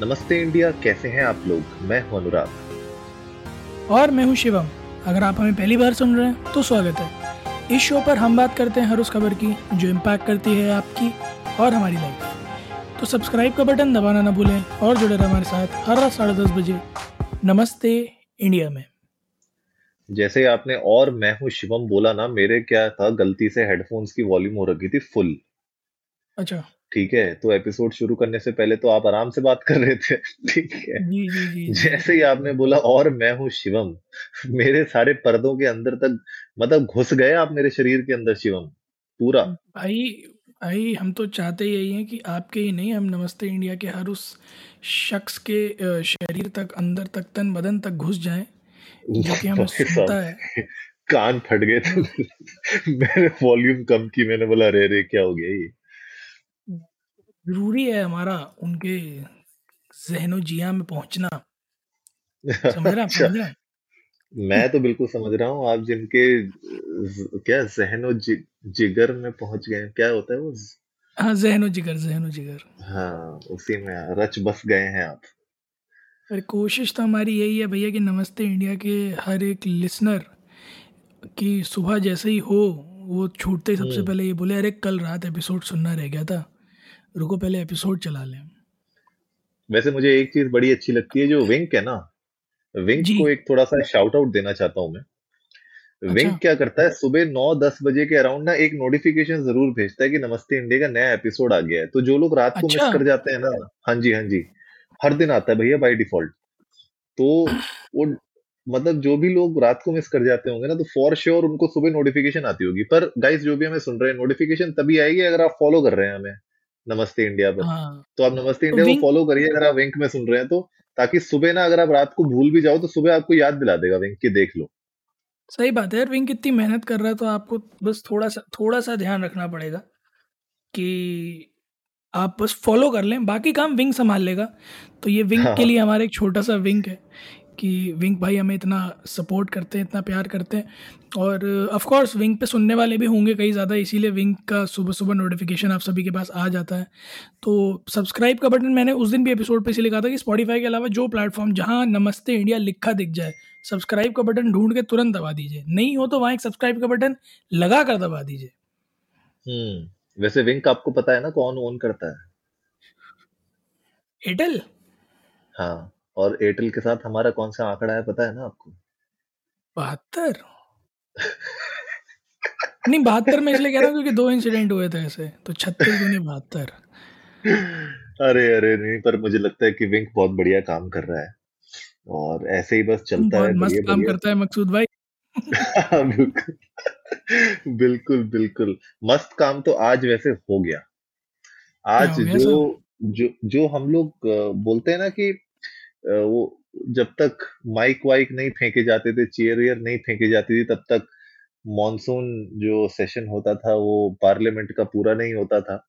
नमस्ते इंडिया कैसे हैं आप लोग? मैं हूँ अनुराग। और मैं हूँ शिवम। अगर आप हमें पहली बार सुन रहे हैं तो स्वागत है। इस शो पर हम बात करते हैं हर उस खबर की जो इम्पैक्ट करती है आपकी और हमारी लाइफ तो सब्सक्राइब का बटन दबाना ना भूलें और जुड़े रहें हमारे साथ हर रात साढ़े दस बजे नमस्ते इंडिया में। जैसे आपने और मैं हूँ शिवम बोला ना मेरे क्या था गलती से हेडफोन्स की वॉल्यूम हो रखी थी फुल अच्छा। ठीक है तो एपिसोड शुरू करने से पहले तो आप आराम से बात कर रहे थे। ठीक है। जी जी जी। जैसे ही आपने बोला और मैं हूँ शिवम। मेरे सारे पर्दों के अंदर तक मतलब घुस गए आप मेरे शरीर के अंदर शिवम। पूरा। भाई भाई हम तो चाहते यही हैं कि आपके ही नहीं हम नमस्ते इंडिया के हर उस शख्स के शरीर तक अंदर तक तन बदन तक घुस जाए जो कि हमें सुनता है। कान फट गए थे। मैंने वॉल्यूम कम की मैंने बोला रे रे क्या हो गया ये? ज़रूरी है हमारा उनके जहनो जिया में पहुँचना। समझ रहे हैं अच्छा समझ रहे हैं? मैं तो बिल्कुल समझ रहा हूँ आप जिनके ज- क्या जहनो जि, जिगर में पहुँच गए क्या होता है वो? हाँ जहनो जिगर जहनो जिगर। हाँ उसी में रच बस गए हैं आप। अरे कोशिश तो हमारी यही है भैया कि नमस्ते इंडिया के हर एक लिसनर की सुबह जैसे ही हो वो छूटते ही सबसे हम्म। पहले ये बोले अरे कल रात एपिसोड सुनना रह गया था। रुको पहले एपिसोड चला लें। वैसे मुझे एक चीज़ बड़ी अच्छी लगती है जो विंक है ना विंक को एक थोड़ा सा शाउट आउट देना चाहता हूँ मैं। अच्छा। विंक क्या करता है सुबह नौ दस बजे के अराउंड ना एक नोटिफिकेशन ज़रूर भेजता है कि नमस्ते इंडिया का नया एपिसोड आ गया है। तो जो लोग रात को अच्छा? मिस कर जाते हैं ना हाँ जी हाँ जी हर दिन आता है भैया बाय डिफ़ॉल्ट तो वो मतलब जो भी लोग रात को मिस कर जाते होंगे ना तो फॉर श्योर उनको सुबह नोटिफिकेशन आती होगी। पर गाइस जो भी हमें सुन रहे हैं नोटिफिकेशन तभी आएगी अगर आप फॉलो कर रहे हैं हमें। नमस्ते इंडिया पर हाँ। तो आप नमस्ते इंडिया को फॉलो करिए अगर आप विंक में सुन रहे हैं तो ताकि सुबह ना अगर आप रात को भूल भी जाओ तो सुबह आपको याद दिला देगा विंक की देख लो। सही बात है यार विंक इतनी मेहनत कर रहा है तो आपको बस थोड़ा सा थोड़ा सा ध्यान रखना पड़ेगा कि आप बस फॉलो कर लें बाकी काम विंग संभाल लेगा। तो ये विंग हाँ के लिए हमारा एक छोटा सा विंग है। कि विंग भाई हमें इतना सपोर्ट करते हैं इतना प्यार करते हैं। और ऑफ़ कोर्स विंग पे सुनने वाले भी होंगे कई ज़्यादा इसीलिए विंग का सुबह सुबह नोटिफिकेशन आप सभी के पास आ जाता है। तो सब्सक्राइब का बटन मैंने उस दिन भी एपिसोड पे इसीलिए कहा था कि स्पॉटीफाई के अलावा जो प्लेटफॉर्म जहाँ नमस्ते इंडिया लिखा दिख जाए सब्सक्राइब का बटन ढूंढ के तुरंत दबा दीजिए। नहीं हो तो वहाँ एक सब्सक्राइब का बटन लगा कर दबा दीजिए। हम्म वैसे विंक आपको पता है ना कौन ओन करता है? एयरटेल हाँ। और एयरटेल के साथ हमारा कौन सा आंकड़ा है पता है ना आपको? बहत्तर? नहीं बहत्तर में इसलिए कह रहा हूँ क्योंकि दो इंसिडेंट हुए थे ऐसे तो छत्तीस दूनी बहत्तर। अरे अरे नहीं पर मुझे लगता है कि विंक बहुत बढ़िया काम कर रहा है। और ऐसे ही बस चलता है मस्त काम करता है मकसूद भाई। बिल्कुल। बिल्कुल बिल्कुल। मस्त काम तो आज वैसे हो गया। आज हो गया जो जो जो हम लोग बोलते हैं ना कि वो जब तक माइक वाइक नहीं फेंके जाते थे चेयर वेयर नहीं फेंकी जाती थी तब तक मॉनसून जो सेशन होता था वो पार्लियामेंट का पूरा नहीं होता था।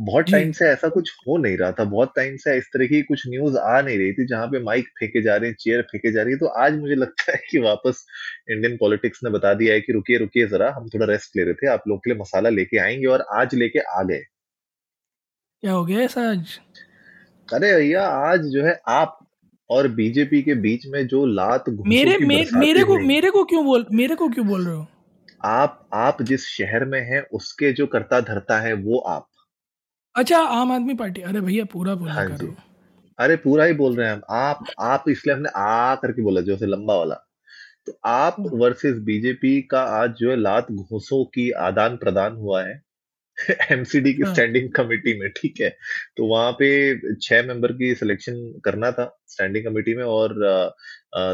बहुत टाइम से ऐसा कुछ हो नहीं रहा था बहुत टाइम से इस तरह की कुछ न्यूज़ आ नहीं रही थी जहाँ पे माइक फेंके जा रहे हैं चेयर फेंके जा रही है। तो आज मुझे लगता है कि वापस इंडियन पॉलिटिक्स ने बता दिया है कि रुकिए रुकिए जरा हम थोड़ा रेस्ट ले रहे थे आप लोगों के लिए मसाला लेके आएँगे और आज लेके आ गए। क्या हो गया ऐसा आज? अरे भैया आज जो है आप और बीजेपी के बीच में जो लात घूंसों मेरे की मे, मेरे को मेरे को क्यों बोल मेरे को क्यों बोल रहे हो? आप आप जिस शहर में हैं उसके जो करता धरता है वो आप। अच्छा आम आदमी पार्टी। अरे भैया पूरा बोला हाँ जी। अरे पूरा ही बोल रहे हैं हम। आप आप इसलिए हमने आ करके बोला जो लंबा वाला। तो आप वर्सेस बीजेपी का आज जो है लात घूंसों की आदान प्रदान हुआ है। एमसीडी की हाँ। स्टैंडिंग कमेटी में ठीक है? तो वहाँ पे छह मेंबर की सिलेक्शन करना था स्टैंडिंग कमेटी में और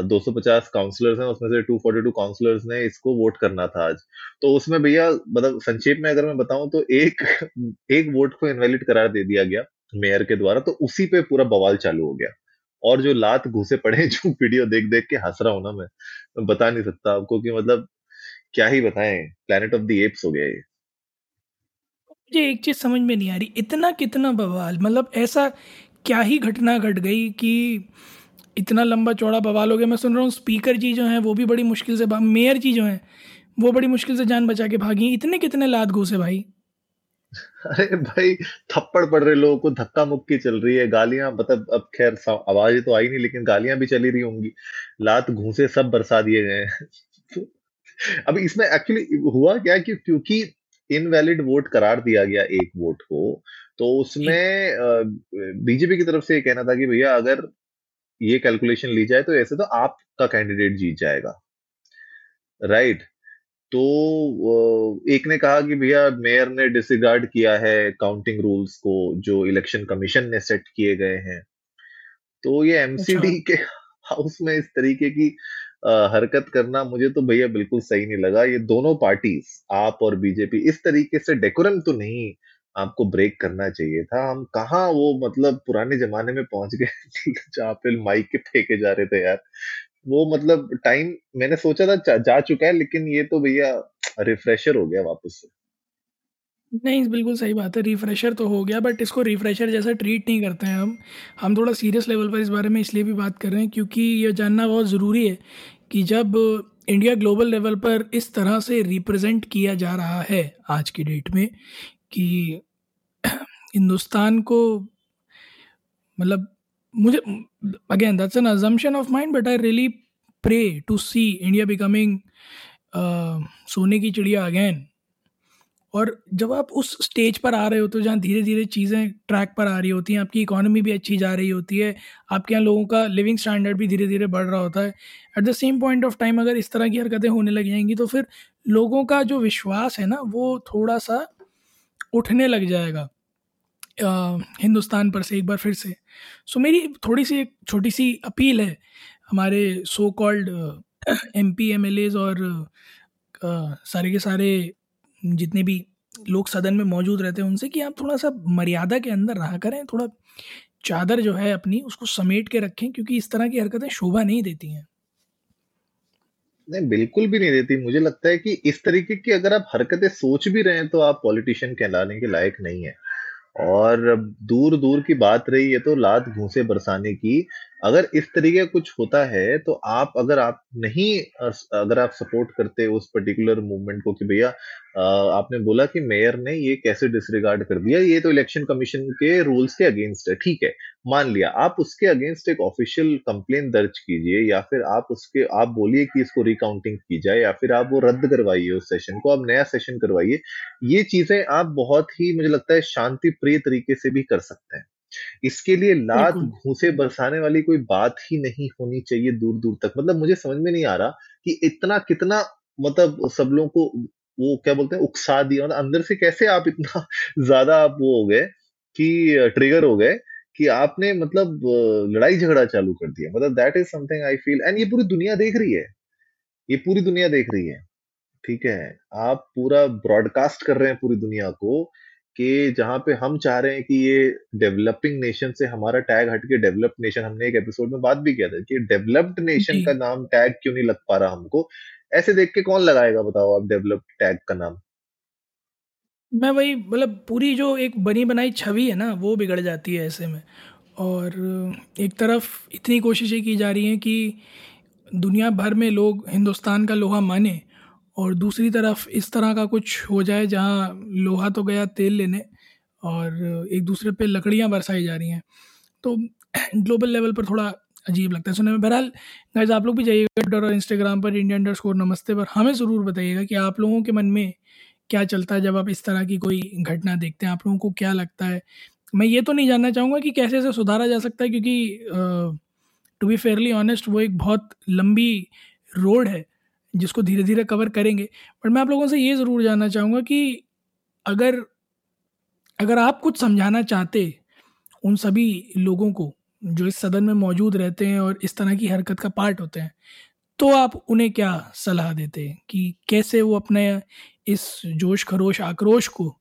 दो सौ पचास काउंसलर्स हैं उसमें से टू फोर्टी टू काउंसलर्स ने इसको वोट करना था आज। तो उसमें भैया मतलब संक्षेप में अगर मैं बताऊँ तो एक एक वोट को इनवैलिड करार दे दिया गया मेयर के द्वारा तो उसी पे पूरा बवाल चालू हो गया। और जो लात घुसे पड़े जो वीडियो देख देख के हंस रहा हूँ ना मैं मैं बता नहीं सकता आपको कि मतलब क्या ही बताएँ प्लेनेट ऑफ़ द एप्स हो गया ये। मुझे एक चीज़ समझ में नहीं आ रही। इतना कितना बवाल? मतलब ऐसा क्या ही घटना घट गई कि इतना लंबा चौड़ा बवाल हो गया? मैं सुन रहा हूँ स्पीकर जी जो हैं, वो भी बड़ी मुश्किल से मेयर जी जो हैं, वो बड़ी मुश्किल से जान बचा के भागी। इतने कितने लात घूसे भाई? अरे भाई, थप्पड़ पड़ रहे, लोगों को धक्का मुक्की चल रही है। गालियाँ मतलब अब खैर आवाज़ तो आई नहीं, लेकिन गालियाँ भी चली रही होंगी। लात घूसे सब बरसा दिए गए हैं। अब इसमें एक्चुअली हुआ क्या कि क्योंकि इनवैलिड वोट करार दिया गया एक वोट को तो उसमें बीजेपी की तरफ़ से ये कहना था कि भैया अगर ये कैलकुलेशन ली जाए तो ऐसे तो आपका कैंडिडेट जीत जाएगा। राइट तो एक ने कहा कि भैया मेयर ने डिसरिगार्ड किया है काउंटिंग रूल्स को जो इलेक्शन कमीशन ने सेट किए गए हैं। तो ये एमसीडी अच्छा। के हाउस में इस तरीके की हरकत करना मुझे तो भैया बिल्कुल सही नहीं लगा। ये दोनों पार्टीज़ आप और बीजेपी इस तरीके से डेकोरम तो नहीं आपको ब्रेक करना चाहिए था। हम कहा वो मतलब पुराने जमाने में पहुँच गए जहाँ पे माइक के फेंके जा रहे थे यार। वो मतलब टाइम मैंने सोचा था जा चुका है, लेकिन ये तो भैया रिफ्रेशर हो गया वापस से। नहीं, बिल्कुल सही बात है। रिफ्रेशर तो हो गया बट इसको रिफ्रेशर जैसा ट्रीट नहीं करते हैं हम। हम थोड़ा सीरियस लेवल पर इस बारे में इसलिए भी बात कर रहे हैं क्योंकि ये जानना बहुत ज़रूरी है कि जब इंडिया ग्लोबल लेवल पर इस तरह से रिप्रेजेंट किया जा रहा है आज की डेट में कि हिंदुस्तान को मतलब मुझे again that's an assumption of mind but I really pray to see India becoming सोने की चिड़िया अगेन और जब आप उस स्टेज पर आ रहे हो तो जहाँ धीरे धीरे चीज़ें ट्रैक पर आ रही होती हैं आपकी इकोनॉमी भी अच्छी जा रही होती है आपके यहाँ लोगों का लिविंग स्टैंडर्ड भी धीरे धीरे बढ़ रहा होता है at the same point of time अगर इस तरह की हरकतें होने लग जाएँगी तो फिर लोगों का जो विश्वास है ना वो थोड़ा सा उठने लग जाएगा आ, हिंदुस्तान पर से एक बार फिर से। सो मेरी थोड़ी सी एक छोटी सी अपील है हमारे so called M P M L As और सारे के सारे जितने भी लोग सदन में मौजूद रहते हैं उनसे कि आप थोड़ा सा मर्यादा के अंदर रहा करें, थोड़ा चादर जो है अपनी उसको समेट के रखें क्योंकि इस तरह की हरकतें शोभा नहीं देती हैं। नहीं, बिल्कुल भी नहीं देती। मुझे लगता है कि इस तरीके की अगर आप हरकतें सोच भी रहे हैं तो आप पॉलिटिशियन कहलाने के लायक नहीं है। और दूर दूर की बात रही है तो लात घूसे बरसाने की अगर इस तरीके कुछ होता है तो आप अगर आप नहीं, अगर आप सपोर्ट करते उस पर्टिकुलर मूवमेंट को कि भैया आपने बोला कि मेयर ने ये कैसे डिसरिगार्ड कर दिया, ये तो इलेक्शन कमीशन के रूल्स के अगेंस्ट है, ठीक है, मान लिया। आप उसके अगेंस्ट एक ऑफिशियल कंप्लेन दर्ज कीजिए, या फिर आप उसके, आप बोलिए कि इसको रिकाउंटिंग की जाए, या फिर आप वो रद्द करवाइए उस सेशन को, आप नया सेशन करवाइए, ये चीज़ें आप बहुत ही, मुझे लगता है शांति प्रिय तरीके से भी कर सकते हैं। इसके लिए लात घूसे बरसाने वाली कोई बात ही नहीं होनी चाहिए दूर दूर तक। मतलब मुझे समझ में नहीं आ रहा कि इतना कितना मतलब सब लोगों को वो क्या बोलते हैं उकसा दिया। मतलब अंदर से कैसे आप इतना ज़्यादा आप वो हो गए कि ट्रिगर हो गए कि आपने मतलब लड़ाई झगड़ा चालू कर दिया। मतलब that is something I feel and ये पूरी दुनिया देख रही है। ये पूरी दुनिया देख रही है। ठीक है? आप पूरा ब्रॉडकास्ट कर रहे हैं पूरी दुनिया को कि जहाँ पे हम चाह रहे हैं कि ये डेवलपिंग नेशन से हमारा टैग हट के डेवलप्ड नेशन हमने एक एपिसोड में बात भी किया था कि डेवलप्ड नेशन का नाम टैग क्यों नहीं लग पा रहा हमको? ऐसे देख के कौन लगाएगा बताओ आप डेवलप्ड टैग का नाम? मैं वही मतलब पूरी जो एक बनी बनाई छवि है ना वो बिगड़ जाती है ऐसे में। और एक तरफ़ इतनी कोशिशें की जा रही हैं कि दुनिया भर में लोग हिंदुस्तान का लोहा माने और दूसरी तरफ़ इस तरह का कुछ हो जाए जहाँ लोहा तो गया तेल लेने और एक दूसरे पे लकड़ियाँ बरसाई जा रही हैं। तो ग्लोबल लेवल पर थोड़ा अजीब लगता है। सुनने में बहरहाल गाइज़ आप लोग भी जाइएगा ट्विटर और इंस्टाग्राम पर इंडिया अंडर स्कोर नमस्ते पर। हमें ज़रूर बताइएगा कि आप लोगों के मन में क्या चलता है जब आप इस तरह की कोई घटना देखते हैं। आप लोगों को क्या लगता है? मैं ये तो नहीं जानना चाहूँगा कि कैसे इसे सुधारा जा सकता है, क्योंकि टू बी फेयरली ऑनेस्ट वो एक बहुत लंबी रोड है। जिसको धीरे धीरे कवर करेंगे। बट मैं आप लोगों से ये ज़रूर जानना चाहूँगा कि अगर अगर आप कुछ समझाना चाहते उन सभी लोगों को जो इस सदन में मौजूद रहते हैं और इस तरह की हरकत का पार्ट होते हैं तो आप उन्हें क्या सलाह देते हैं कि कैसे वो अपने इस जोश खरोश आक्रोश को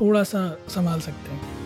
थोड़ा सा संभाल सकते हैं?